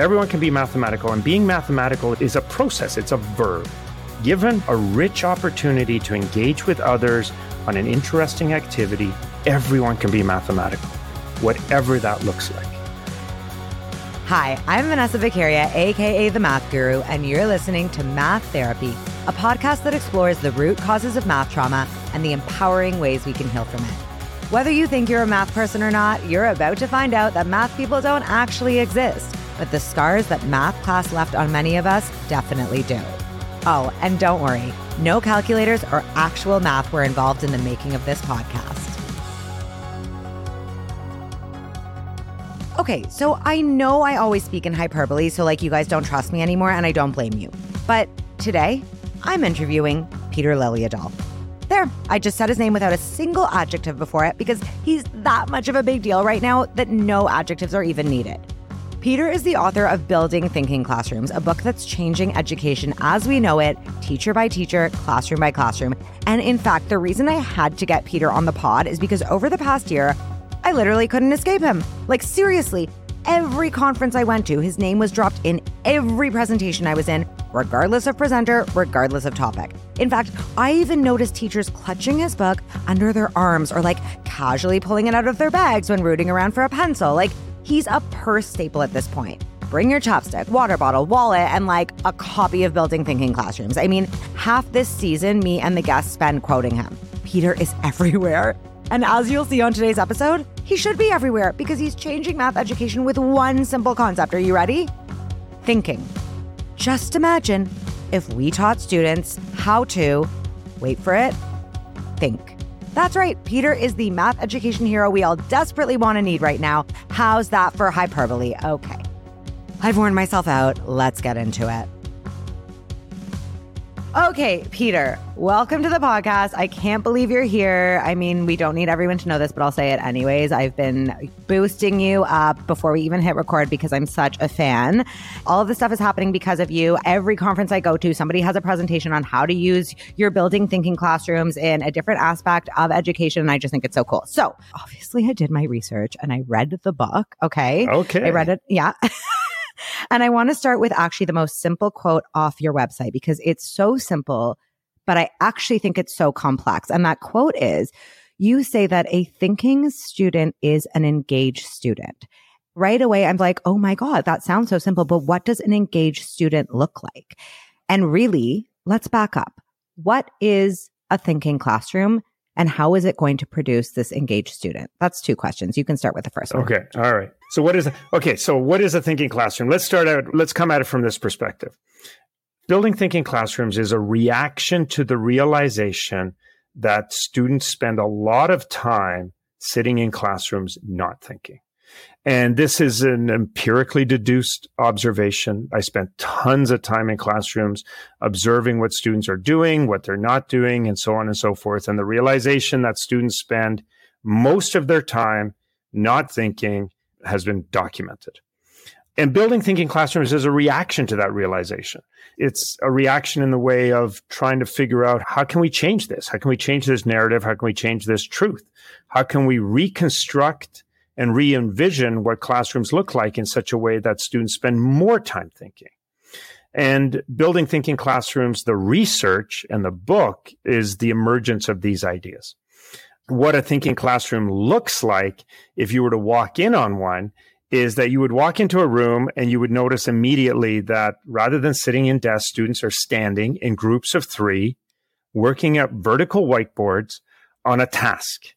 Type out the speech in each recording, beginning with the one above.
Everyone can be mathematical, and being mathematical is a process, it's a verb. Given a rich opportunity to engage with others on an interesting activity, everyone can be mathematical, whatever that looks like. Hi, I'm Vanessa Vakharia, aka The Math Guru, and you're listening to Math Therapy, a podcast that explores the root causes of math trauma and the empowering ways we can heal from it. Whether you think you're a math person or not, you're about to find out that math people don't actually exist, but the scars that math class left on many of us definitely do. Oh, and don't worry, no calculators or actual math were involved in the making of this podcast. Okay, so I know I always speak in hyperbole, so like you guys don't trust me anymore, and I don't blame you. But today, I'm interviewing Peter Liljedahl. There, I just said his name without a single adjective before it because he's that much of a big deal right now that no adjectives are even needed. Peter is the author of Building Thinking Classrooms, a book that's changing education as we know it, teacher by teacher, classroom by classroom. And in fact, the reason I had to get Peter on the pod is because over the past year, I literally couldn't escape him. Like, seriously, every conference I went to, his name was dropped in every presentation I was in, regardless of presenter, regardless of topic. In fact, I even noticed teachers clutching his book under their arms or like casually pulling it out of their bags when rooting around for a pencil. Like, he's a purse staple at this point. Bring your chopstick, water bottle, wallet, and like a copy of Building Thinking Classrooms. I mean, half this season, me and the guests spend quoting him. Peter is everywhere. And as you'll see on today's episode, he should be everywhere because he's changing math education with one simple concept. Are you ready? Thinking. Just imagine if we taught students how to, wait for it, think. That's right, Peter is the math education hero we all desperately want to need right now. How's that for hyperbole? Okay. I've worn myself out. Let's get into it. Okay, Peter, welcome to the podcast. I can't believe you're here. I mean, we don't need everyone to know this, but I'll say it anyways. I've been boosting you up before we even hit record because I'm such a fan. All of this stuff is happening because of you. Every conference I go to, somebody has a presentation on how to use your building thinking classrooms in a different aspect of education. And I just think it's so cool. So obviously, I did my research and I read the book. Okay. Okay. I read it. Yeah. And I want to start with actually the most simple quote off your website because it's so simple, but I actually think it's so complex. And that quote is you say that a thinking student is an engaged student. Right away, I'm like, oh my God, that sounds so simple, but what does an engaged student look like? And really, let's back up. What is a thinking classroom? And how is it going to produce this engaged student? That's two questions. You can start with the first one. Okay. All right. So what is okay, so what is a thinking classroom? Let's start out let's come at it from this perspective. Building thinking classrooms is a reaction to the realization that students spend a lot of time sitting in classrooms not thinking. And this is an empirically deduced observation. I spent tons of time in classrooms observing what students are doing, what they're not doing, and so on and so forth. And the realization that students spend most of their time not thinking has been documented. And building thinking classrooms is a reaction to that realization. It's a reaction in the way of trying to figure out how can we change this? How can we change this narrative? How can we change this truth? How can we reconstruct and re envision what classrooms look like in such a way that students spend more time thinking? And building thinking classrooms, the research and the book is the emergence of these ideas what a thinking classroom looks like if you were to walk in on one is that you would walk into a room and you would notice immediately that rather than sitting in desks, students are standing in groups of three, working at vertical whiteboards on a task.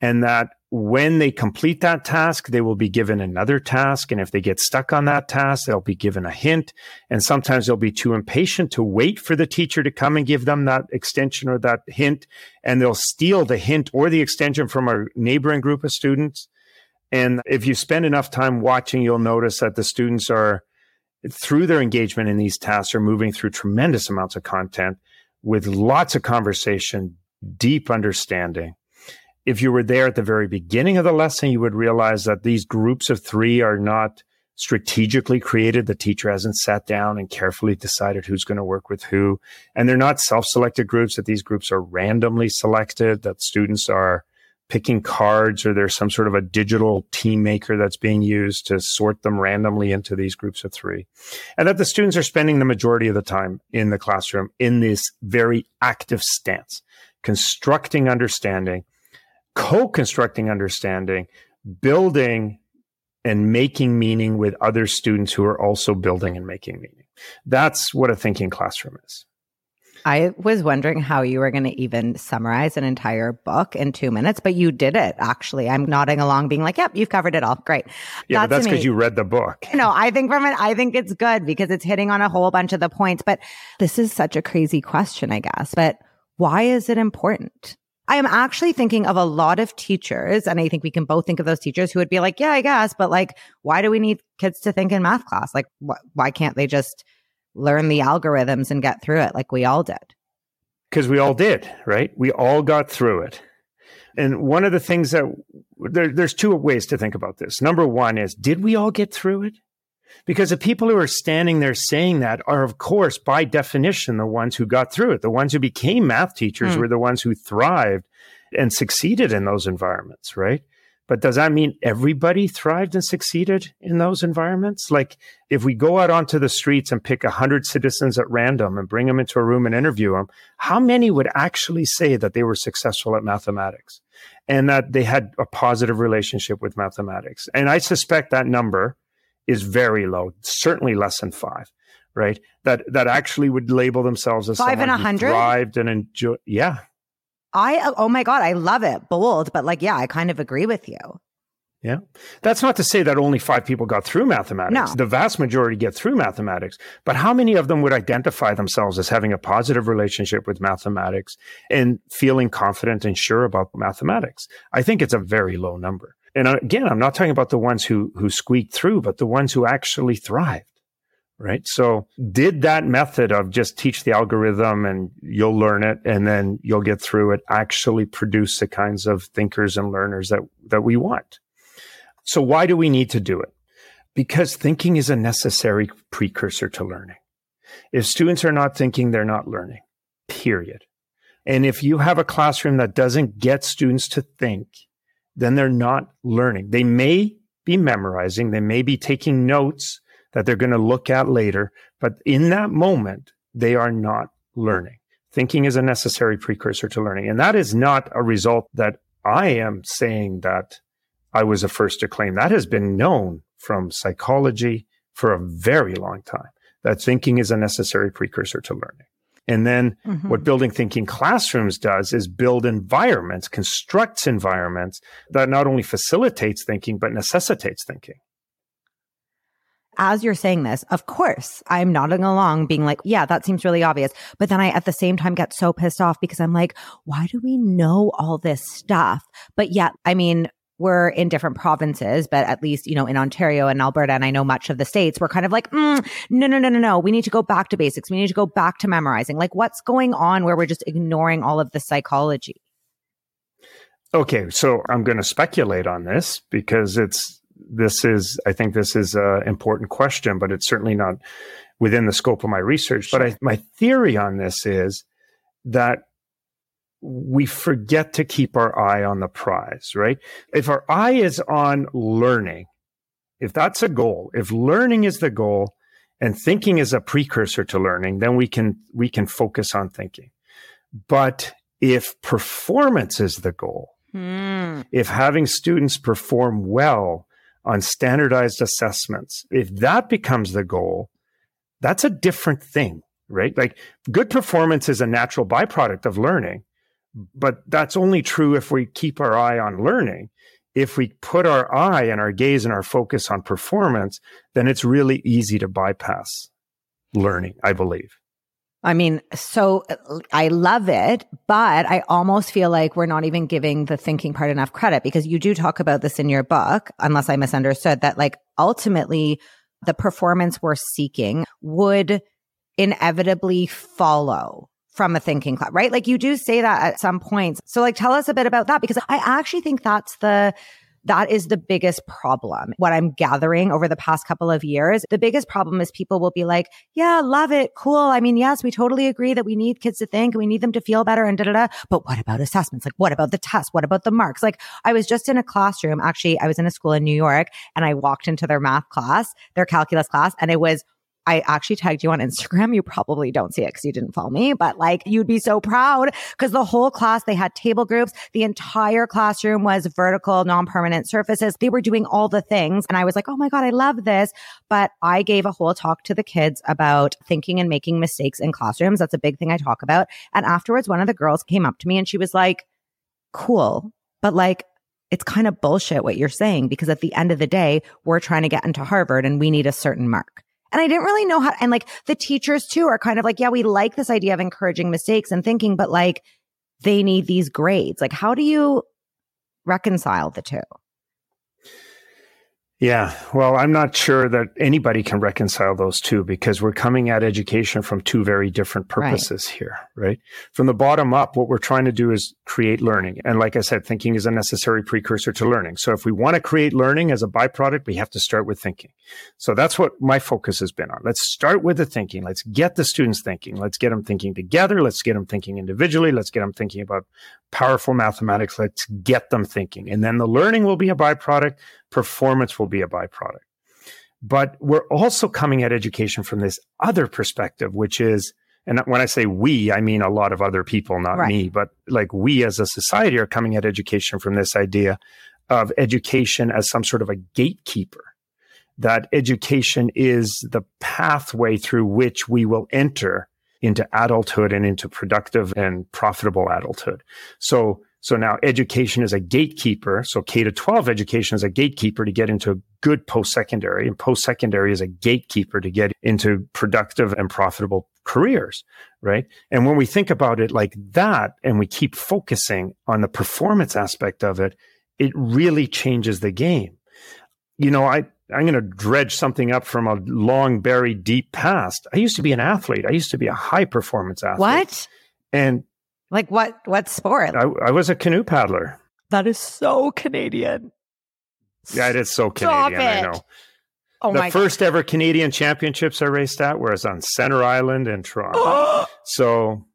And that when they complete that task, they will be given another task. And if they get stuck on that task, they'll be given a hint. And sometimes they'll be too impatient to wait for the teacher to come and give them that extension or that hint. And they'll steal the hint or the extension from a neighboring group of students. And if you spend enough time watching, you'll notice that the students are, through their engagement in these tasks, are moving through tremendous amounts of content with lots of conversation, deep understanding if you were there at the very beginning of the lesson, you would realize that these groups of three are not strategically created. The teacher hasn't sat down and carefully decided who's going to work with who. And they're not self selected groups, that these groups are randomly selected, that students are picking cards or there's some sort of a digital team maker that's being used to sort them randomly into these groups of three. And that the students are spending the majority of the time in the classroom in this very active stance, constructing understanding, co-constructing understanding, building and making meaning with other students who are also building and making meaning. That's what a thinking classroom is. I was wondering how you were going to even summarize an entire book in two minutes, but you did it actually. I'm nodding along, being like, yep, you've covered it all. Great. Yeah, that's, that's because you read the book. No, I think from it, I think it's good because it's hitting on a whole bunch of the points. But this is such a crazy question, I guess. But why is it important? I am actually thinking of a lot of teachers, and I think we can both think of those teachers who would be like, yeah, I guess, but like, why do we need kids to think in math class? Like, wh- why can't they just learn the algorithms and get through it like we all did? Because we all did, right? We all got through it. And one of the things that there, there's two ways to think about this. Number one is, did we all get through it? Because the people who are standing there saying that are, of course, by definition, the ones who got through it. The ones who became math teachers mm. were the ones who thrived and succeeded in those environments, right? But does that mean everybody thrived and succeeded in those environments? Like if we go out onto the streets and pick a hundred citizens at random and bring them into a room and interview them, how many would actually say that they were successful at mathematics and that they had a positive relationship with mathematics? And I suspect that number is very low, certainly less than five, right? That that actually would label themselves as five and a hundred thrived and enjoy. Yeah, I oh my god, I love it, bold, but like yeah, I kind of agree with you. Yeah. That's not to say that only five people got through mathematics. No. The vast majority get through mathematics. But how many of them would identify themselves as having a positive relationship with mathematics and feeling confident and sure about mathematics? I think it's a very low number. And again, I'm not talking about the ones who, who squeaked through, but the ones who actually thrived. Right. So did that method of just teach the algorithm and you'll learn it and then you'll get through it actually produce the kinds of thinkers and learners that, that we want? So why do we need to do it? Because thinking is a necessary precursor to learning. If students are not thinking, they're not learning, period. And if you have a classroom that doesn't get students to think, then they're not learning. They may be memorizing. They may be taking notes that they're going to look at later. But in that moment, they are not learning. Thinking is a necessary precursor to learning. And that is not a result that I am saying that I was the first to claim. That has been known from psychology for a very long time that thinking is a necessary precursor to learning. And then mm-hmm. what building thinking classrooms does is build environments, constructs environments that not only facilitates thinking, but necessitates thinking as you're saying this, of course, I'm nodding along, being like, yeah, that seems really obvious. But then I at the same time get so pissed off because I'm like, why do we know all this stuff? But yet, I mean, we're in different provinces, but at least, you know, in Ontario and Alberta, and I know much of the states, we're kind of like, mm, no, no, no, no, no. We need to go back to basics. We need to go back to memorizing. Like, what's going on where we're just ignoring all of the psychology? Okay, so I'm going to speculate on this because it's this is, I think this is an important question, but it's certainly not within the scope of my research. Sure. But I, my theory on this is that we forget to keep our eye on the prize, right? If our eye is on learning, if that's a goal, if learning is the goal and thinking is a precursor to learning, then we can, we can focus on thinking. But if performance is the goal, mm. if having students perform well on standardized assessments. If that becomes the goal, that's a different thing, right? Like good performance is a natural byproduct of learning, but that's only true if we keep our eye on learning. If we put our eye and our gaze and our focus on performance, then it's really easy to bypass learning, I believe. I mean, so uh, I love it, but I almost feel like we're not even giving the thinking part enough credit because you do talk about this in your book, unless I misunderstood that like ultimately the performance we're seeking would inevitably follow from a thinking class, right? Like you do say that at some points. So like tell us a bit about that because I actually think that's the that is the biggest problem. What I'm gathering over the past couple of years, the biggest problem is people will be like, yeah, love it. Cool. I mean, yes, we totally agree that we need kids to think we need them to feel better and da da da. But what about assessments? Like, what about the test? What about the marks? Like, I was just in a classroom. Actually, I was in a school in New York and I walked into their math class, their calculus class, and it was I actually tagged you on Instagram. You probably don't see it because you didn't follow me, but like you'd be so proud because the whole class, they had table groups. The entire classroom was vertical, non-permanent surfaces. They were doing all the things. And I was like, Oh my God, I love this. But I gave a whole talk to the kids about thinking and making mistakes in classrooms. That's a big thing I talk about. And afterwards, one of the girls came up to me and she was like, cool, but like, it's kind of bullshit what you're saying because at the end of the day, we're trying to get into Harvard and we need a certain mark. And I didn't really know how, and like the teachers too are kind of like, yeah, we like this idea of encouraging mistakes and thinking, but like they need these grades. Like, how do you reconcile the two? Yeah, well, I'm not sure that anybody can reconcile those two because we're coming at education from two very different purposes right. here, right? From the bottom up, what we're trying to do is create learning. And like I said, thinking is a necessary precursor to learning. So if we want to create learning as a byproduct, we have to start with thinking. So that's what my focus has been on. Let's start with the thinking. Let's get the students thinking. Let's get them thinking together. Let's get them thinking individually. Let's get them thinking about powerful mathematics. Let's get them thinking. And then the learning will be a byproduct. Performance will be a byproduct. But we're also coming at education from this other perspective, which is, and when I say we, I mean a lot of other people, not right. me, but like we as a society are coming at education from this idea of education as some sort of a gatekeeper. That education is the pathway through which we will enter into adulthood and into productive and profitable adulthood. So, so now education is a gatekeeper. So K to 12 education is a gatekeeper to get into a good post secondary and post secondary is a gatekeeper to get into productive and profitable careers. Right. And when we think about it like that and we keep focusing on the performance aspect of it, it really changes the game. You know, I, I'm going to dredge something up from a long buried deep past. I used to be an athlete. I used to be a high performance athlete. What? And like what? What sport? I, I was a canoe paddler. That is so Canadian. Yeah, it is so Canadian. I know. Oh the first God. ever Canadian championships I raced at was on Center Island in Toronto. so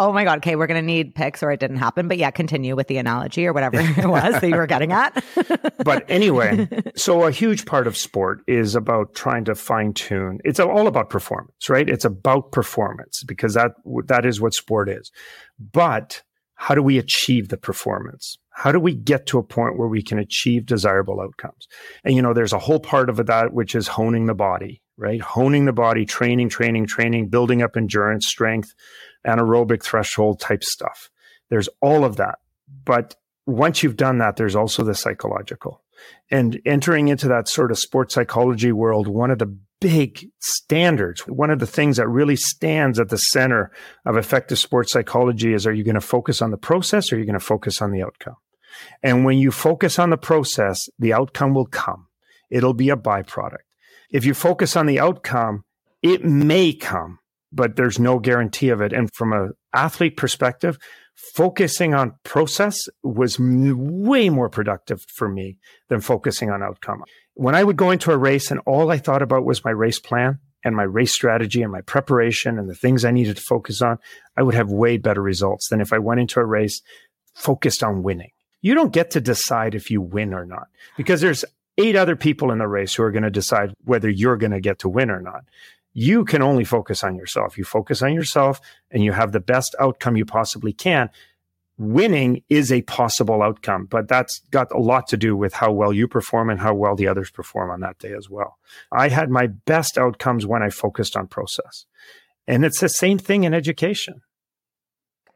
Oh my God. Okay. We're going to need pics or it didn't happen. But yeah, continue with the analogy or whatever it was that you were getting at. but anyway, so a huge part of sport is about trying to fine tune. It's all about performance, right? It's about performance because that, that is what sport is. But how do we achieve the performance? How do we get to a point where we can achieve desirable outcomes? And, you know, there's a whole part of that, which is honing the body, right? Honing the body, training, training, training, building up endurance, strength, anaerobic threshold type stuff. There's all of that. But once you've done that, there's also the psychological. And entering into that sort of sports psychology world, one of the big standards, one of the things that really stands at the center of effective sports psychology is are you going to focus on the process or are you going to focus on the outcome? And when you focus on the process, the outcome will come. It'll be a byproduct. If you focus on the outcome, it may come, but there's no guarantee of it. And from an athlete perspective, focusing on process was m- way more productive for me than focusing on outcome. When I would go into a race and all I thought about was my race plan and my race strategy and my preparation and the things I needed to focus on, I would have way better results than if I went into a race focused on winning. You don't get to decide if you win or not because there's eight other people in the race who are going to decide whether you're going to get to win or not you can only focus on yourself. You focus on yourself and you have the best outcome you possibly can. Winning is a possible outcome, but that's got a lot to do with how well you perform and how well the others perform on that day as well. I had my best outcomes when I focused on process. And it's the same thing in education.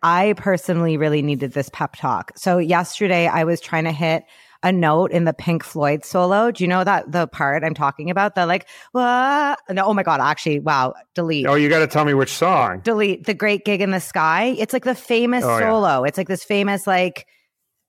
I personally really needed this pep talk. So yesterday I was trying to hit a note in the Pink Floyd solo. Do you know that the part I'm talking about? The like, no, oh my God, actually, wow, delete. Oh, you got to tell me which song. Delete the great gig in the sky. It's like the famous oh, solo. Yeah. It's like this famous, like,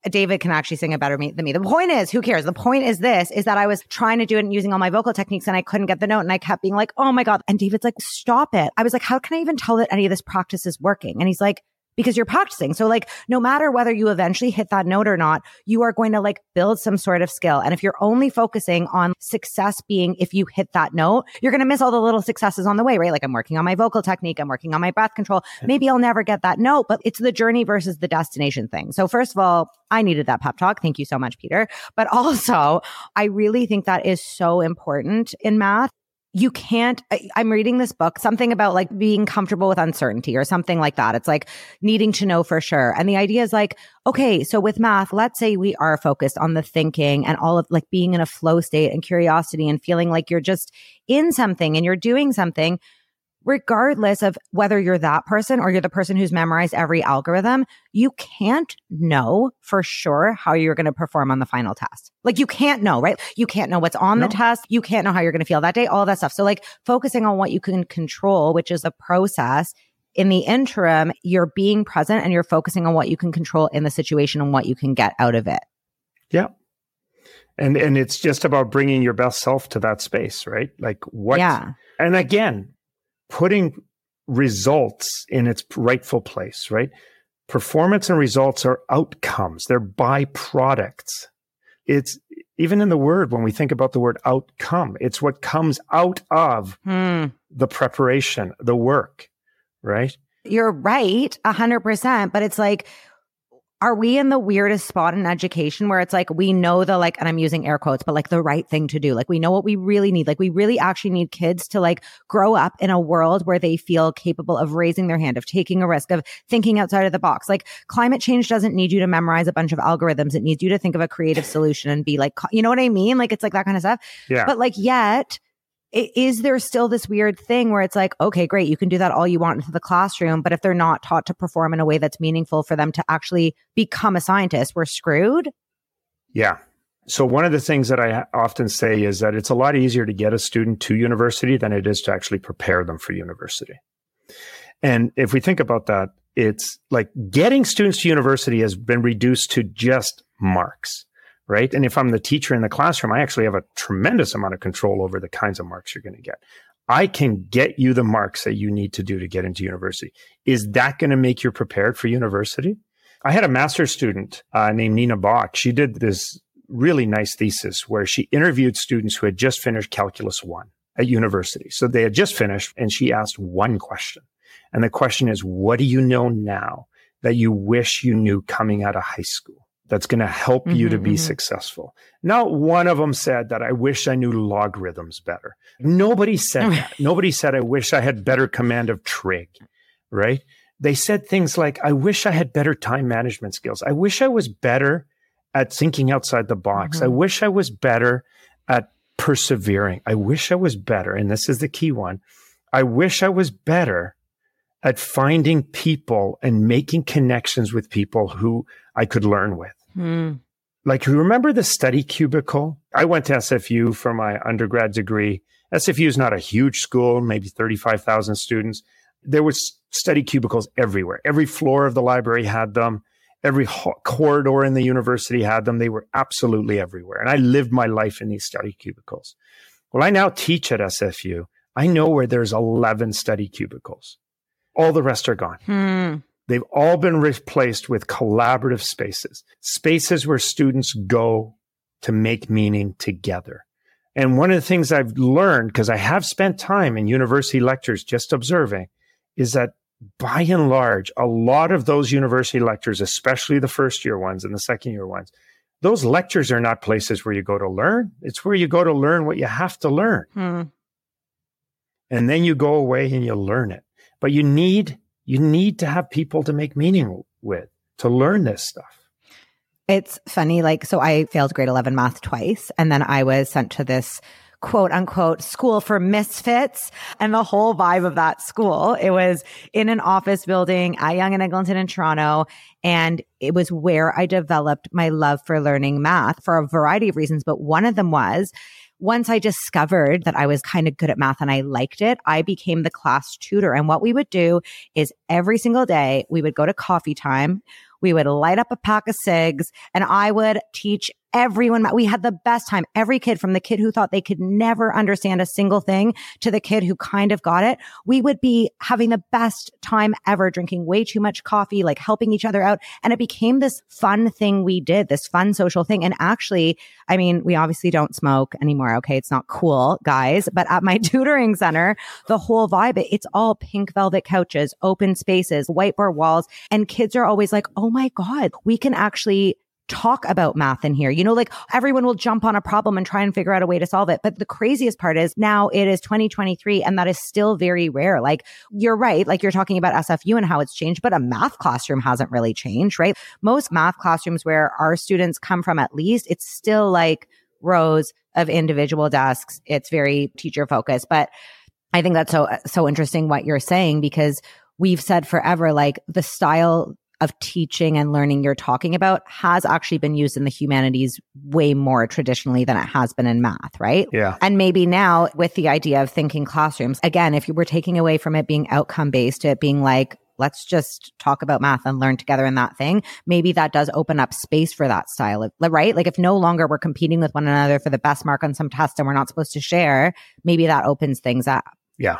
David can actually sing it better me- than me. The point is, who cares? The point is this, is that I was trying to do it and using all my vocal techniques and I couldn't get the note and I kept being like, oh my God. And David's like, stop it. I was like, how can I even tell that any of this practice is working? And he's like, because you're practicing. So like no matter whether you eventually hit that note or not, you are going to like build some sort of skill. And if you're only focusing on success being if you hit that note, you're going to miss all the little successes on the way, right? Like I'm working on my vocal technique. I'm working on my breath control. Maybe I'll never get that note, but it's the journey versus the destination thing. So first of all, I needed that pep talk. Thank you so much, Peter. But also I really think that is so important in math you can't i'm reading this book something about like being comfortable with uncertainty or something like that. It's like needing to know for sure. And the idea is like okay so with math let's say we are focused on the thinking and all of like being in a flow state and curiosity and feeling like you're just in something and you're doing something regardless of whether you're that person or you're the person who's memorized every algorithm, you can't know for sure how you're going to perform on the final test. Like you can't know, right? You can't know what's on no. the test. You can't know how you're going to feel that day, all that stuff. So like focusing on what you can control, which is the process. In the interim, you're being present and you're focusing on what you can control in the situation and what you can get out of it. Yeah. And and it's just about bringing your best self to that space, right? Like what Yeah. And again, putting results in its rightful place, right? Performance and results are outcomes, they're byproducts. It's even in the word, when we think about the word outcome, it's what comes out of hmm. the preparation, the work, right? You're right, 100%. But it's like, are we in the weirdest spot in education where it's like we know the like and i'm using air quotes but like the right thing to do. Like we know what we really need. Like we really actually need kids to like grow up in a world where they feel capable of raising their hand of taking a risk of thinking outside of the box. Like climate change doesn't need you to memorize a bunch of algorithms. It needs you to think of a creative solution and be like you know what i mean? Like it's like that kind of stuff. Yeah. But like yet is there still this weird thing where it's like, okay, great, you can do that all you want into the classroom, but if they're not taught to perform in a way that's meaningful for them to actually become a scientist, we're screwed? Yeah. So one of the things that I often say is that it's a lot easier to get a student to university than it is to actually prepare them for university. And if we think about that, it's like getting students to university has been reduced to just marks right? And if I'm the teacher in the classroom, I actually have a tremendous amount of control over the kinds of marks you're going to get. I can get you the marks that you need to do to get into university. Is that going to make you prepared for university? I had a master's student uh, named Nina Bach. She did this really nice thesis where she interviewed students who had just finished Calculus 1 at university. So they had just finished and she asked one question. And the question is, what do you know now that you wish you knew coming out of high school? That's going to help mm-hmm, you to be mm-hmm. successful. Not one of them said that I wish I knew logarithms better. Nobody said that. Nobody said I wish I had better command of trig, right? They said things like, I wish I had better time management skills. I wish I was better at thinking outside the box. Mm-hmm. I wish I was better at persevering. I wish I was better. And this is the key one. I wish I was better at finding people and making connections with people who I could learn with. Mm. Like, you remember the study cubicle? I went to SFU for my undergrad degree. SFU is not a huge school, maybe 35,000 students. There was study cubicles everywhere. Every floor of the library had them. Every ho- corridor in the university had them. They were absolutely everywhere. And I lived my life in these study cubicles. Well, I now teach at SFU. I know where there's 11 study cubicles. All the rest are gone. Hmm. They've all been replaced with collaborative spaces, spaces where students go to make meaning together. And one of the things I've learned, because I have spent time in university lectures just observing, is that by and large, a lot of those university lectures, especially the first year ones and the second year ones, those lectures are not places where you go to learn. It's where you go to learn what you have to learn. Hmm. And then you go away and you learn it. But you need you need to have people to make meaning with to learn this stuff. It's funny. Like, so I failed grade 11 math twice, and then I was sent to this quote unquote school for misfits and the whole vibe of that school. It was in an office building at Yonge and Eglinton in Toronto. And it was where I developed my love for learning math for a variety of reasons. But one of them was once I discovered that I was kind of good at math and I liked it, I became the class tutor. And what we would do is every single day we would go to coffee time. We would light up a pack of cigs and I would teach everyone, we had the best time. Every kid from the kid who thought they could never understand a single thing to the kid who kind of got it. We would be having the best time ever drinking way too much coffee, like helping each other out. And it became this fun thing we did, this fun social thing. And actually, I mean, we obviously don't smoke anymore. Okay. It's not cool, guys. But at my tutoring center, the whole vibe, it's all pink velvet couches, open spaces, whiteboard walls. And kids are always like, Oh my God, we can actually talk about math in here. You know, like everyone will jump on a problem and try and figure out a way to solve it. But the craziest part is now it is 2023 and that is still very rare. Like you're right. Like you're talking about SFU and how it's changed, but a math classroom hasn't really changed, right? Most math classrooms where our students come from, at least it's still like rows of individual desks. It's very teacher focused, but I think that's so, so interesting what you're saying because we've said forever, like the style of teaching and learning you're talking about has actually been used in the humanities way more traditionally than it has been in math, right? Yeah. And maybe now with the idea of thinking classrooms, again, if you were taking away from it being outcome based to it being like, let's just talk about math and learn together in that thing. Maybe that does open up space for that style of, right? Like if no longer we're competing with one another for the best mark on some test and we're not supposed to share, maybe that opens things up. Yeah.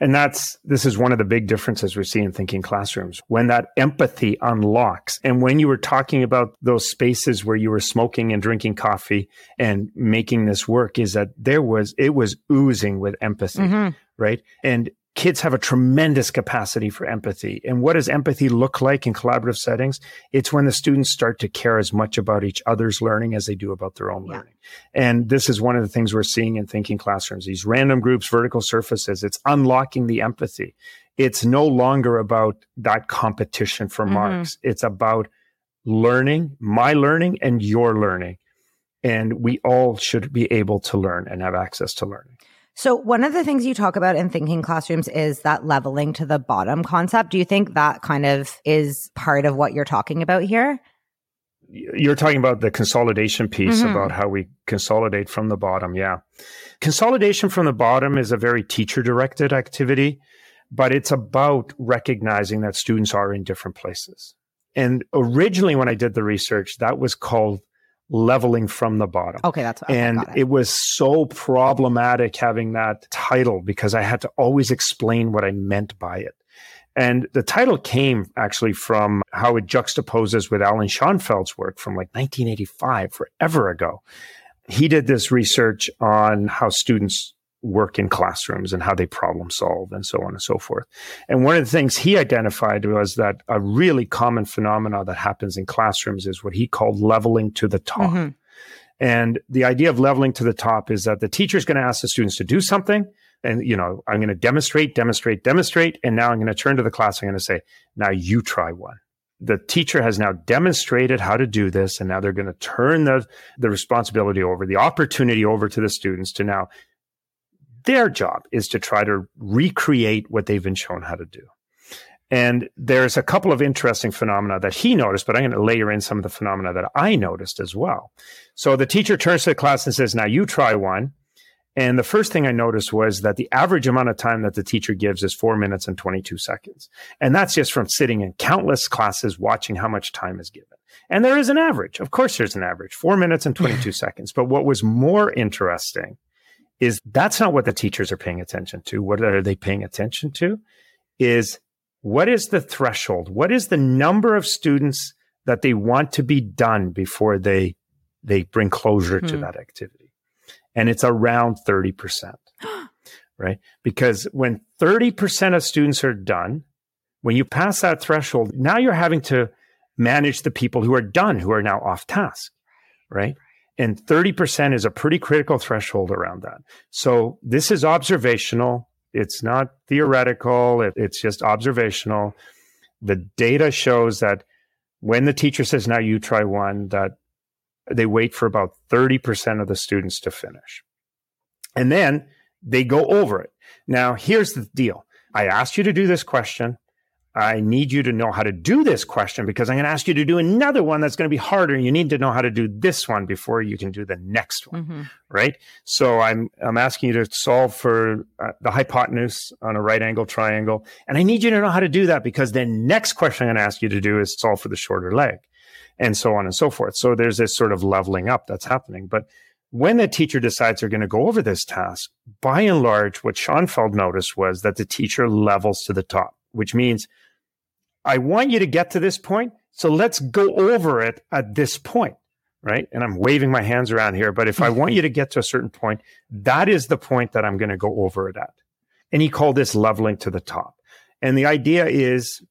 And that's, this is one of the big differences we see in thinking classrooms. When that empathy unlocks, and when you were talking about those spaces where you were smoking and drinking coffee and making this work, is that there was, it was oozing with empathy, mm-hmm. right? And kids have a tremendous capacity for empathy. And what does empathy look like in collaborative settings? It's when the students start to care as much about each other's learning as they do about their own yeah. learning. And this is one of the things we're seeing in thinking classrooms. These random groups, vertical surfaces, it's unlocking the empathy. It's no longer about that competition for mm-hmm. marks. It's about learning, my learning and your learning. And we all should be able to learn and have access to learning. So, one of the things you talk about in thinking classrooms is that leveling to the bottom concept. Do you think that kind of is part of what you're talking about here? You're talking about the consolidation piece mm-hmm. about how we consolidate from the bottom. Yeah. Consolidation from the bottom is a very teacher directed activity, but it's about recognizing that students are in different places. And originally, when I did the research, that was called leveling from the bottom. Okay, that's okay, and it. it. was so problematic having that title because I had to always explain what I meant by it. And the title came actually from how it juxtaposes with Alan Schoenfeld's work from like 1985, forever ago. He did this research on how students work in classrooms and how they problem solve and so on and so forth. And one of the things he identified was that a really common phenomenon that happens in classrooms is what he called leveling to the top. Mm-hmm. And the idea of leveling to the top is that the teacher is going to ask the students to do something. And, you know, I'm going to demonstrate, demonstrate, demonstrate. And now I'm going to turn to the class. I'm going to say, now you try one the teacher has now demonstrated how to do this and now they're going to turn the, the responsibility over the opportunity over to the students to now their job is to try to recreate what they've been shown how to do. And there's a couple of interesting phenomena that he noticed, but I'm going to layer in some of the phenomena that I noticed as well. So the teacher turns to the class and says, Now you try one. And the first thing I noticed was that the average amount of time that the teacher gives is four minutes and 22 seconds. And that's just from sitting in countless classes watching how much time is given. And there is an average. Of course, there's an average, four minutes and 22 seconds. But what was more interesting is that's not what the teachers are paying attention to. What are they paying attention to? Is what is the threshold? What is the number of students that they want to be done before they they bring closure hmm. to that activity? And it's around 30%. right? Because when 30% of students are done, when you pass that threshold, now you're having to manage the people who are done, who are now off task, right? And 30% is a pretty critical threshold around that. So this is observational. It's not theoretical. It, it's just observational. The data shows that when the teacher says, now you try one, that they wait for about 30% of the students to finish. And then they go over it. Now, here's the deal. I asked you to do this question. I need you to know how to do this question because I'm going to ask you to do another one that's going to be harder. You need to know how to do this one before you can do the next one, mm-hmm. right? So I'm I'm asking you to solve for uh, the hypotenuse on a right angle triangle, and I need you to know how to do that because the next question I'm going to ask you to do is solve for the shorter leg. and so on and so forth. So there's this sort of leveling up that's happening. But when the teacher decides they're going to go over this task, by and large, what Schoenfeld noticed was that the teacher levels to the top, which means I want you to get to this point. So let's go over it at this point. Right. And I'm waving my hands around here. But if I want you to get to a certain point, that is the point that I'm going to go over it at. And he called this leveling to the top. And the idea is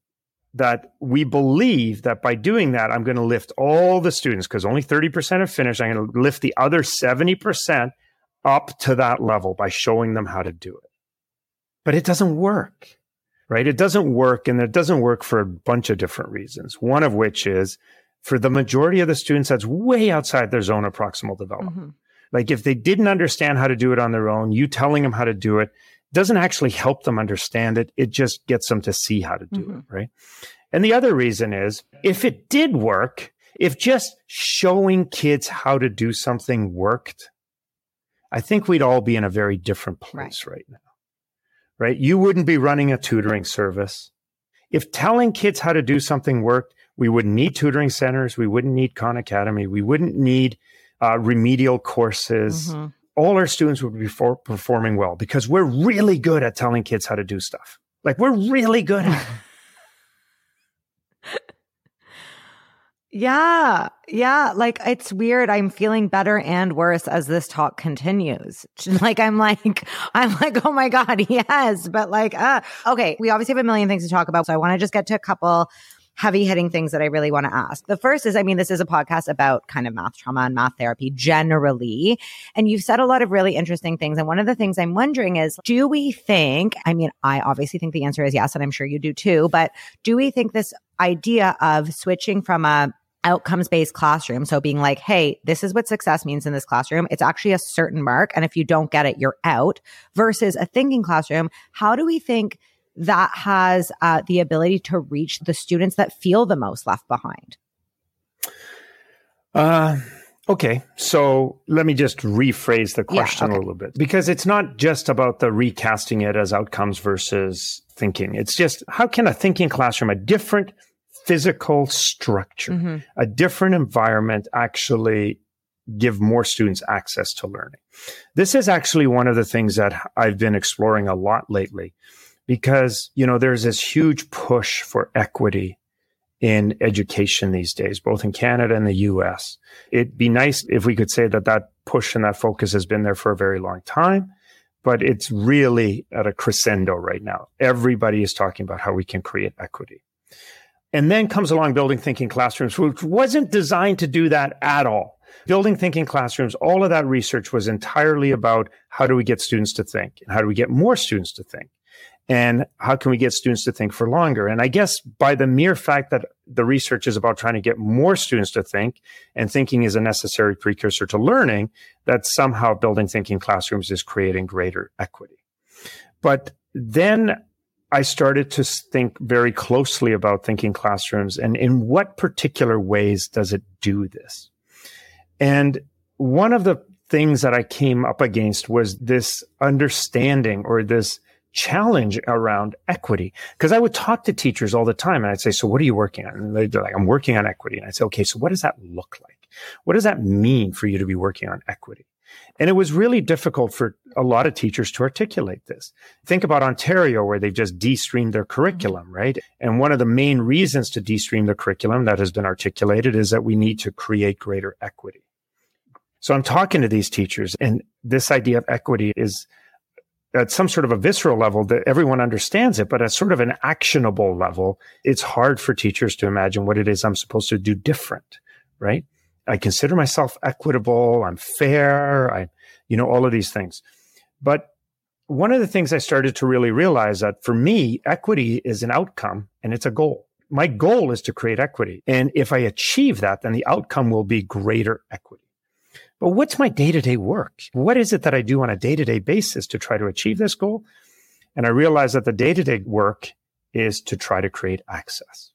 that we believe that by doing that, I'm going to lift all the students because only 30% have finished. I'm going to lift the other 70% up to that level by showing them how to do it. But it doesn't work, right? It doesn't work. And it doesn't work for a bunch of different reasons. One of which is for the majority of the students, that's way outside their zone of proximal development. Mm-hmm. Like if they didn't understand how to do it on their own, you telling them how to do it doesn't actually help them understand it. It just gets them to see how to do mm-hmm. it, right? And the other reason is if it did work, if just showing kids how to do something worked, I think we'd all be in a very different place right, right now. Right? You wouldn't be running a tutoring service. If telling kids how to do something worked, we wouldn't need tutoring centers. We wouldn't need Khan Academy. We wouldn't need uh, remedial courses. Mm-hmm all our students would be for, performing well because we're really good at telling kids how to do stuff. Like we're really good at Yeah. Yeah. Like it's weird. I'm feeling better and worse as this talk continues. Like I'm like, I'm like, oh my God, yes. But like, uh, okay. We obviously have a million things to talk about. So I want to just get to a couple heavy hitting things that I really want to ask. The first is, I mean, this is a podcast about kind of math trauma and math therapy generally. And you've said a lot of really interesting things. And one of the things I'm wondering is, do we think, I mean, I obviously think the answer is yes, and I'm sure you do too, but do we think this idea of switching from a outcomes based classroom. So being like, Hey, this is what success means in this classroom. It's actually a certain mark. And if you don't get it, you're out versus a thinking classroom. How do we think that has uh, the ability to reach the students that feel the most left behind? Uh, okay. So let me just rephrase the question yeah, okay. a little bit because it's not just about the recasting it as outcomes versus thinking. It's just how can a thinking classroom, a different physical structure, mm-hmm. a different environment actually give more students access to learning? This is actually one of the things that I've been exploring a lot lately because, you know, there's this huge push for equity in education these days, both in Canada and the US. It'd be nice if we could say that that push and that focus has been there for a very long time, but it's really at a crescendo right now. Everybody is talking about how we can create equity. And then comes along building thinking classrooms, which wasn't designed to do that at all. Building thinking classrooms, all of that research was entirely about how do we get students to think and how do we get more students to think? And how can we get students to think for longer? And I guess by the mere fact that the research is about trying to get more students to think and thinking is a necessary precursor to learning, that somehow building thinking classrooms is creating greater equity. But then I started to think very closely about thinking classrooms and in what particular ways does it do this? And one of the things that I came up against was this understanding or this challenge around equity. Cause I would talk to teachers all the time and I'd say, so what are you working on? And they'd be like, I'm working on equity. And I'd say, okay, so what does that look like? What does that mean for you to be working on equity? And it was really difficult for a lot of teachers to articulate this. Think about Ontario, where they've just de-streamed their curriculum, right? And one of the main reasons to de-stream the curriculum that has been articulated is that we need to create greater equity. So I'm talking to these teachers and this idea of equity is at some sort of a visceral level that everyone understands it, but at sort of an actionable level, it's hard for teachers to imagine what it is I'm supposed to do different, right? I consider myself equitable. I'm fair. I, you know, all of these things. But one of the things I started to really realize that for me, equity is an outcome and it's a goal. My goal is to create equity. And if I achieve that, then the outcome will be greater equity. But what's my day to day work? What is it that I do on a day to day basis to try to achieve this goal? And I realized that the day to day work is to try to create access.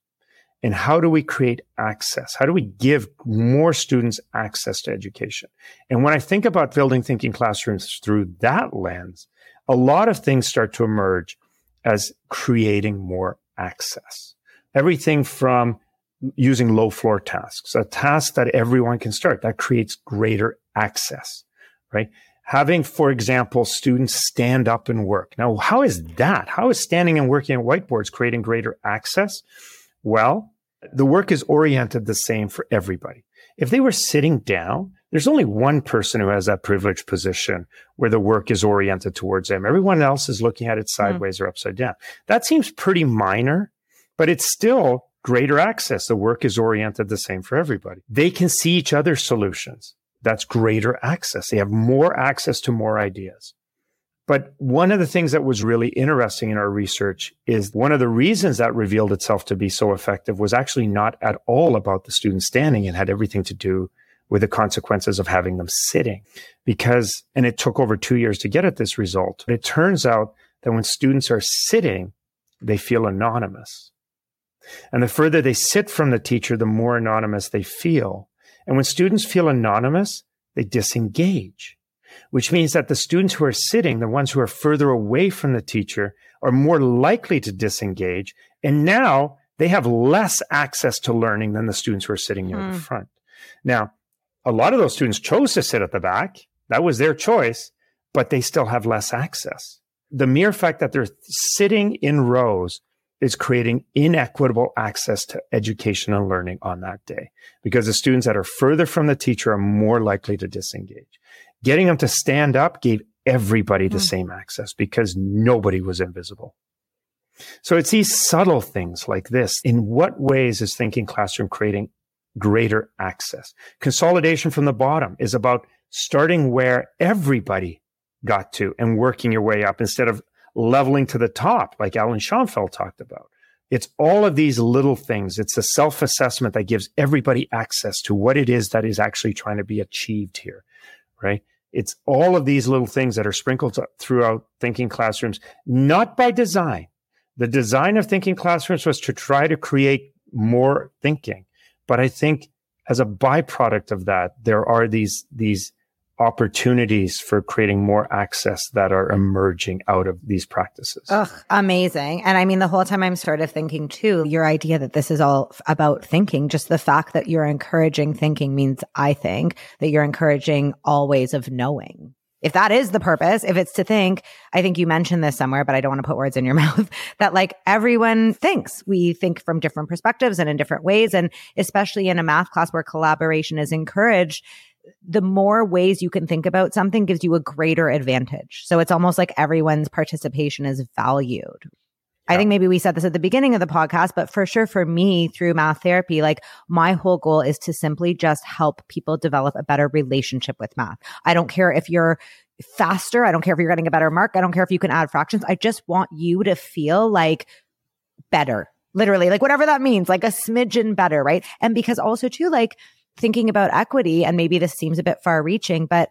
And how do we create access? How do we give more students access to education? And when I think about building thinking classrooms through that lens, a lot of things start to emerge as creating more access. Everything from using low floor tasks, a task that everyone can start that creates greater access, right? Having, for example, students stand up and work. Now, how is that? How is standing and working at whiteboards creating greater access? Well, the work is oriented the same for everybody. If they were sitting down, there's only one person who has that privileged position where the work is oriented towards them. Everyone else is looking at it hmm. sideways mm. or upside down. That seems pretty minor, but it's still greater access. The work is oriented the same for everybody. They can see each other's solutions. That's greater access. They have more access to more ideas. But one of the things that was really interesting in our research is one of the reasons that revealed itself to be so effective was actually not at all about the students standing and had everything to do with the consequences of having them sitting. Because, and it took over two years to get at this result. But it turns out that when students are sitting, they feel anonymous. And the further they sit from the teacher, the more anonymous they feel. And when students feel anonymous, they disengage which means that the students who are sitting, the ones who are further away from the teacher, are more likely to disengage. And now they have less access to learning than the students who are sitting near mm. the hmm. front. Now, a lot of those students chose to sit at the back. That was their choice, but they still have less access. The mere fact that they're sitting in rows is creating inequitable access to education and learning on that day because the students that are further from the teacher are more likely to disengage. Getting them to stand up gave everybody the mm. same access because nobody was invisible. So it's these subtle things like this. In what ways is Thinking Classroom creating greater access? Consolidation from the bottom is about starting where everybody got to and working your way up instead of leveling to the top, like Alan Schoenfeld talked about. It's all of these little things. It's a self assessment that gives everybody access to what it is that is actually trying to be achieved here, right? It's all of these little things that are sprinkled throughout thinking classrooms, not by design. The design of thinking classrooms was to try to create more thinking. But I think as a byproduct of that, there are these, these opportunities for creating more access that are emerging out of these practices. Ugh, amazing. And I mean, the whole time I'm sort of thinking too, your idea that this is all about thinking, just the fact that you're encouraging thinking means I think that you're encouraging all ways of knowing. If that is the purpose, if it's to think, I think you mentioned this somewhere, but I don't want to put words in your mouth, that like everyone thinks. We think from different perspectives and in different ways. And especially in a math class where collaboration is encouraged, the more ways you can think about something gives you a greater advantage. So it's almost like everyone's participation is valued. Yeah. I think maybe we said this at the beginning of the podcast, but for sure for me through math therapy, like my whole goal is to simply just help people develop a better relationship with math. I don't care if you're faster. I don't care if you're getting a better mark. I don't care if you can add fractions. I just want you to feel like better, literally, like whatever that means, like a smidgen better, right? And because also too, like, thinking about equity, and maybe this seems a bit far reaching, but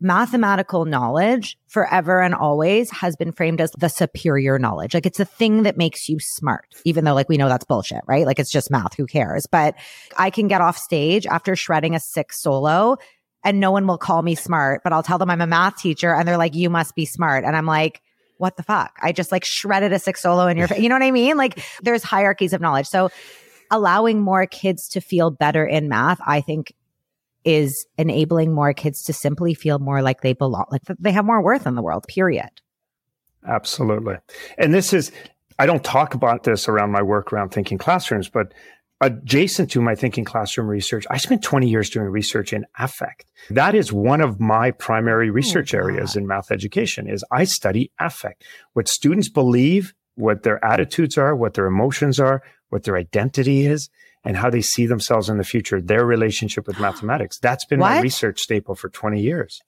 mathematical knowledge forever and always has been framed as the superior knowledge. Like it's the thing that makes you smart, even though like we know that's bullshit, right? Like it's just math. Who cares? But I can get off stage after shredding a six solo and no one will call me smart, but I'll tell them I'm a math teacher and they're like, you must be smart. And I'm like, what the fuck? I just like shredded a six solo in your face. You know what I mean? Like there's hierarchies of knowledge. So allowing more kids to feel better in math, I think is enabling more kids to simply feel more like they belong, like they have more worth in the world, period. Absolutely. And this is, I don't talk about this around my work around thinking classrooms, but adjacent to my thinking classroom research, I spent 20 years doing research in affect. That is one of my primary oh, research oh, areas in math education is I study affect, what students believe, what their attitudes are, what their emotions are, what their identity is and how they see themselves in the future, their relationship with mathematics. That's been what? my research staple for 20 years.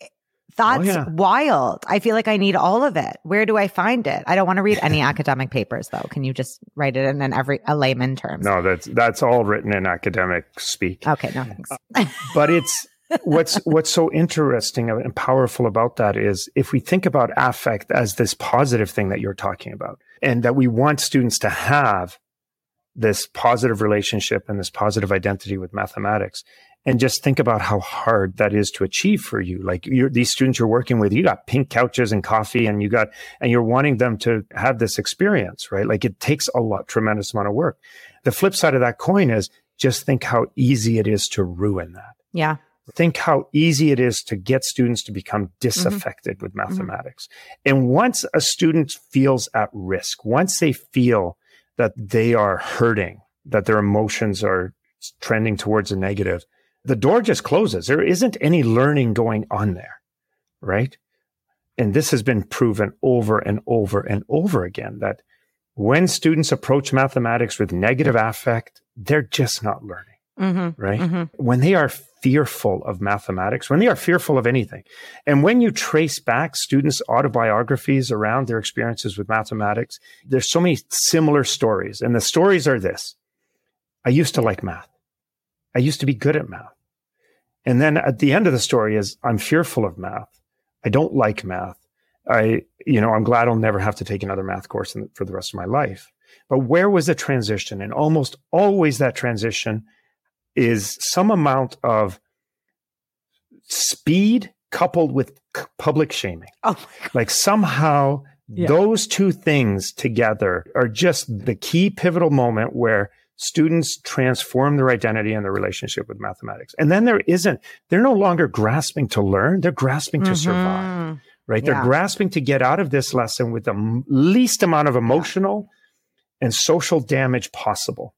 That's oh, yeah. wild. I feel like I need all of it. Where do I find it? I don't want to read any academic papers though. Can you just write it in, in every a layman terms? No, that's that's all written in academic speak. Okay, no thanks. uh, but it's what's what's so interesting and powerful about that is if we think about affect as this positive thing that you're talking about and that we want students to have this positive relationship and this positive identity with mathematics and just think about how hard that is to achieve for you like these students you're working with you got pink couches and coffee and you got and you're wanting them to have this experience right like it takes a lot tremendous amount of work the flip side of that coin is just think how easy it is to ruin that. Yeah. Think how easy it is to get students to become disaffected mm-hmm. with mm-hmm. mathematics. Mm-hmm. And once a student feels at risk, once they feel that they are hurting, that their emotions are trending towards a negative, the door just closes. There isn't any learning going on there, right? And this has been proven over and over and over again that when students approach mathematics with negative affect, they're just not learning. Mm-hmm, right? Mm-hmm. When they are fearful of mathematics, when they are fearful of anything, and when you trace back students' autobiographies around their experiences with mathematics, there's so many similar stories. And the stories are this I used to like math, I used to be good at math. And then at the end of the story is I'm fearful of math. I don't like math. I, you know, I'm glad I'll never have to take another math course for the rest of my life. But where was the transition? And almost always that transition is some amount of speed coupled with public shaming. Oh like somehow yeah. those two things together are just the key pivotal moment where students transform their identity and their relationship with mathematics. And then there isn't, they're no longer grasping to learn, they're grasping to mm-hmm. survive, right? Yeah. They're grasping to get out of this lesson with the least amount of emotional yeah. and social damage possible.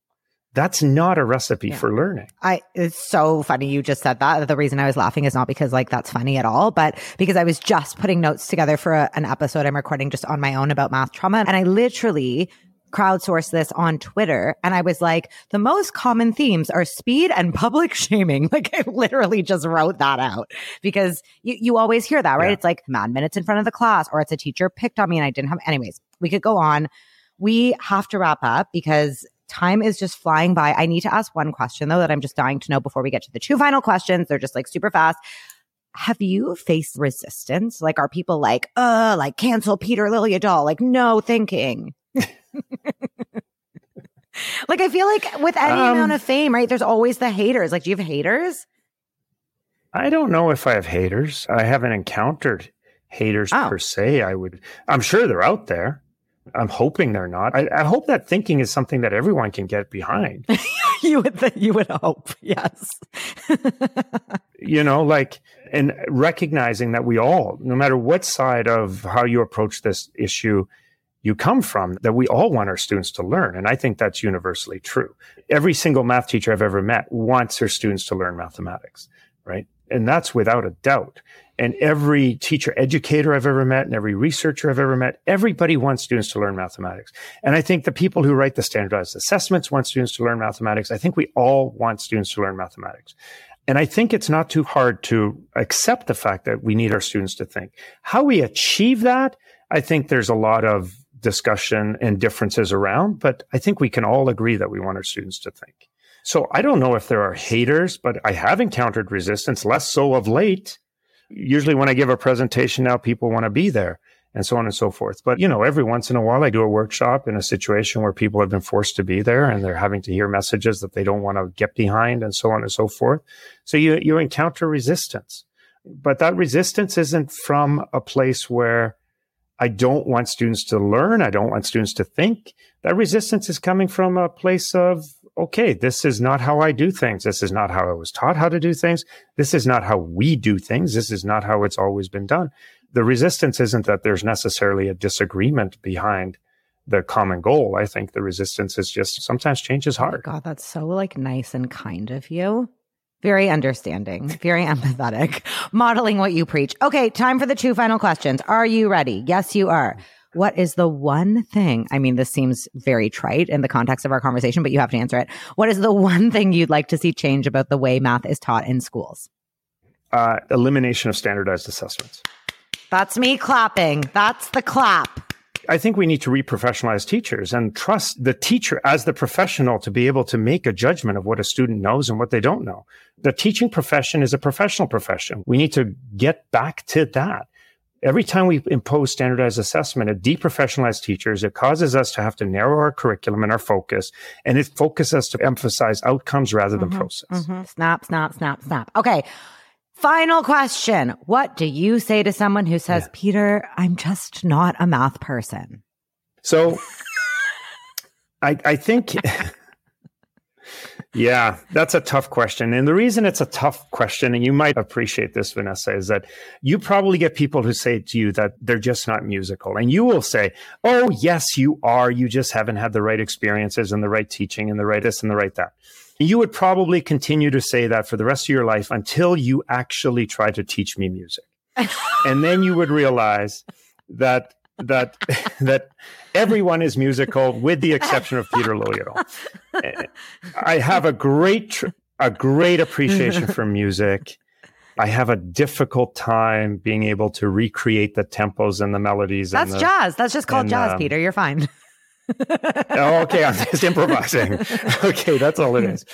That's not a recipe yeah. for learning. I it's so funny you just said that. The reason I was laughing is not because like that's funny at all, but because I was just putting notes together for a, an episode I'm recording just on my own about math trauma and I literally crowdsourced this on Twitter and I was like, the most common themes are speed and public shaming. Like I literally just wrote that out because you, you always hear that, right? Yeah. It's like mad minutes in front of the class or it's a teacher picked on me and I didn't have, anyways, we could go on. We have to wrap up because time is just flying by. I need to ask one question though that I'm just dying to know before we get to the two final questions. They're just like super fast. Have you faced resistance? Like, are people like, uh, like cancel Peter Liljedahl? Like, no thinking. like I feel like with any um, amount of fame, right? There's always the haters. Like, do you have haters? I don't know if I have haters. I haven't encountered haters oh. per se. I would. I'm sure they're out there. I'm hoping they're not. I, I hope that thinking is something that everyone can get behind. you would. Th- you would hope. Yes. you know, like and recognizing that we all, no matter what side of how you approach this issue, you come from that we all want our students to learn. And I think that's universally true. Every single math teacher I've ever met wants their students to learn mathematics, right? And that's without a doubt. And every teacher educator I've ever met and every researcher I've ever met, everybody wants students to learn mathematics. And I think the people who write the standardized assessments want students to learn mathematics. I think we all want students to learn mathematics. And I think it's not too hard to accept the fact that we need our students to think. How we achieve that, I think there's a lot of discussion and differences around, but I think we can all agree that we want our students to think. So I don't know if there are haters, but I have encountered resistance, less so of late. Usually when I give a presentation now, people want to be there and so on and so forth. But, you know, every once in a while I do a workshop in a situation where people have been forced to be there and they're having to hear messages that they don't want to get behind and so on and so forth. So you, you encounter resistance, but that resistance isn't from a place where I don't want students to learn. I don't want students to think. That resistance is coming from a place of, okay, this is not how I do things. This is not how I was taught how to do things. This is not how we do things. This is not how it's always been done. The resistance isn't that there's necessarily a disagreement behind the common goal. I think the resistance is just sometimes change is oh hard. Oh God, that's so like nice and kind of you. Very understanding, very empathetic, modeling what you preach. Okay, time for the two final questions. Are you ready? Yes, you are. What is the one thing? I mean, this seems very trite in the context of our conversation, but you have to answer it. What is the one thing you'd like to see change about the way math is taught in schools? Uh, elimination of standardized assessments. That's me clapping. That's the clap. I think we need to reprofessionalize teachers and trust the teacher as the professional to be able to make a judgment of what a student knows and what they don't know. The teaching profession is a professional profession. We need to get back to that. Every time we impose standardized assessment, it deprofessionalizes teachers. It causes us to have to narrow our curriculum and our focus, and it focuses us to emphasize outcomes rather than mm-hmm, process. Mm-hmm. Snap, snap, snap, snap. Okay. Final question. What do you say to someone who says, yeah. Peter, I'm just not a math person? So I, I think Yeah, that's a tough question. And the reason it's a tough question, and you might appreciate this, Vanessa, is that you probably get people who say to you that they're just not musical. And you will say, Oh, yes, you are. You just haven't had the right experiences and the right teaching and the right this and the right that. You would probably continue to say that for the rest of your life until you actually try to teach me music. and then you would realize that that that everyone is musical with the exception of Peter Liljedahl. I have a great tr- a great appreciation for music. I have a difficult time being able to recreate the tempos and the melodies. That's the, jazz. That's just called and, jazz, um, Peter. You're fine. oh, okay. I'm just improvising. okay, that's all it is.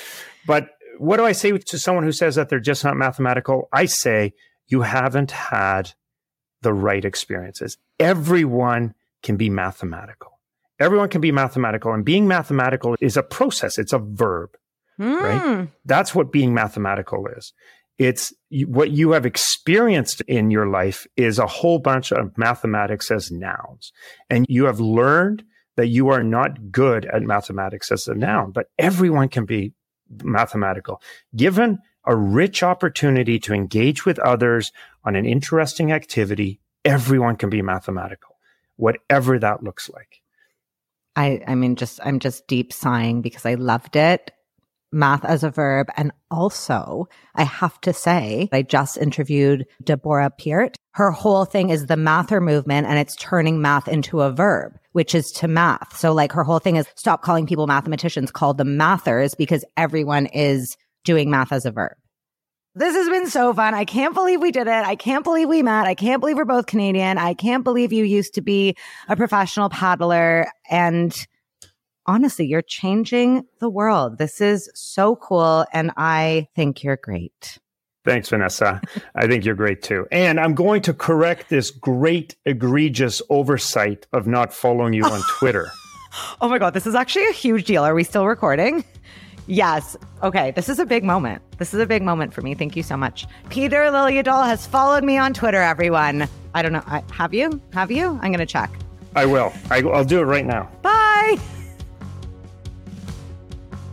But what do I say to someone who says that they're just not mathematical? I say you haven't had the right experiences. Everyone can be mathematical. Everyone can be mathematical, and being mathematical is a process. It's a verb, mm. right? That's what being mathematical is. It's what you have experienced in your life is a whole bunch of mathematics as nouns, and you have learned that you are not good at mathematics as a noun, but everyone can be mathematical. Given a rich opportunity to engage with others on an interesting activity, everyone can be mathematical, whatever that looks like. I, I mean, just, I'm just deep sighing because I loved it. Math as a verb. And also, I have to say, I just interviewed Deborah Peart. Her whole thing is the mather movement and it's turning math into a verb which is to math. So like her whole thing is stop calling people mathematicians, call them mathers because everyone is doing math as a verb. This has been so fun. I can't believe we did it. I can't believe we met. I can't believe we're both Canadian. I can't believe you used to be a professional paddler. And honestly, you're changing the world. This is so cool. And I think you're great. Thanks, Vanessa. I think you're great too. And I'm going to correct this great, egregious oversight of not following you on Twitter. oh my God, this is actually a huge deal. Are we still recording? Yes. Okay. This is a big moment. This is a big moment for me. Thank you so much. Peter Liljedahl has followed me on Twitter, everyone. I don't know. I, have you? Have you? I'm going to check. I will. I, I'll do it right now. Bye.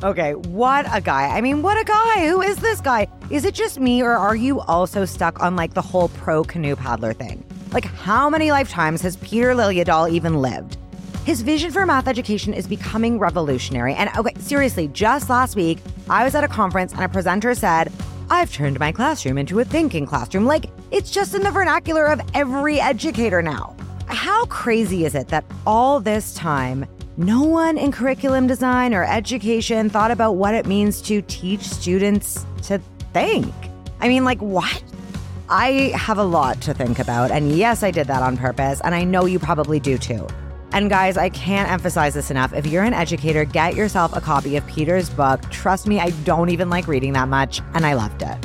Okay, what a guy. I mean, what a guy. Who is this guy? Is it just me, or are you also stuck on like the whole pro canoe paddler thing? Like, how many lifetimes has Peter Liljedahl even lived? His vision for math education is becoming revolutionary. And okay, seriously, just last week, I was at a conference and a presenter said, I've turned my classroom into a thinking classroom. Like, it's just in the vernacular of every educator now. How crazy is it that all this time, no one in curriculum design or education thought about what it means to teach students to think. I mean, like, what? I have a lot to think about. And yes, I did that on purpose. And I know you probably do too. And guys, I can't emphasize this enough. If you're an educator, get yourself a copy of Peter's book. Trust me, I don't even like reading that much. And I loved it.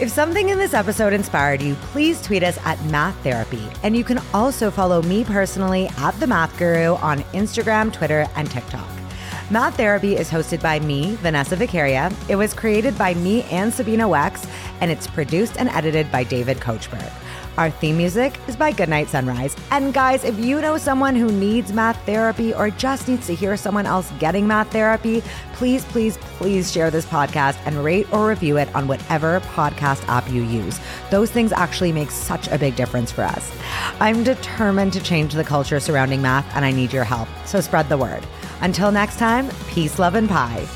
If something in this episode inspired you, please tweet us at Math Therapy. And you can also follow me personally at The Math Guru on Instagram, Twitter, and TikTok. Math Therapy is hosted by me, Vanessa Vakharia. It was created by me and Sabina Wex, and it's produced and edited by David Coachberg. Our theme music is by Goodnight Sunrise. And guys, if you know someone who needs math therapy or just needs to hear someone else getting math therapy, please, please, please share this podcast and rate or review it on whatever podcast app you use. Those things actually make such a big difference for us. I'm determined to change the culture surrounding math, and I need your help. So spread the word. Until next time, peace, love, and pie.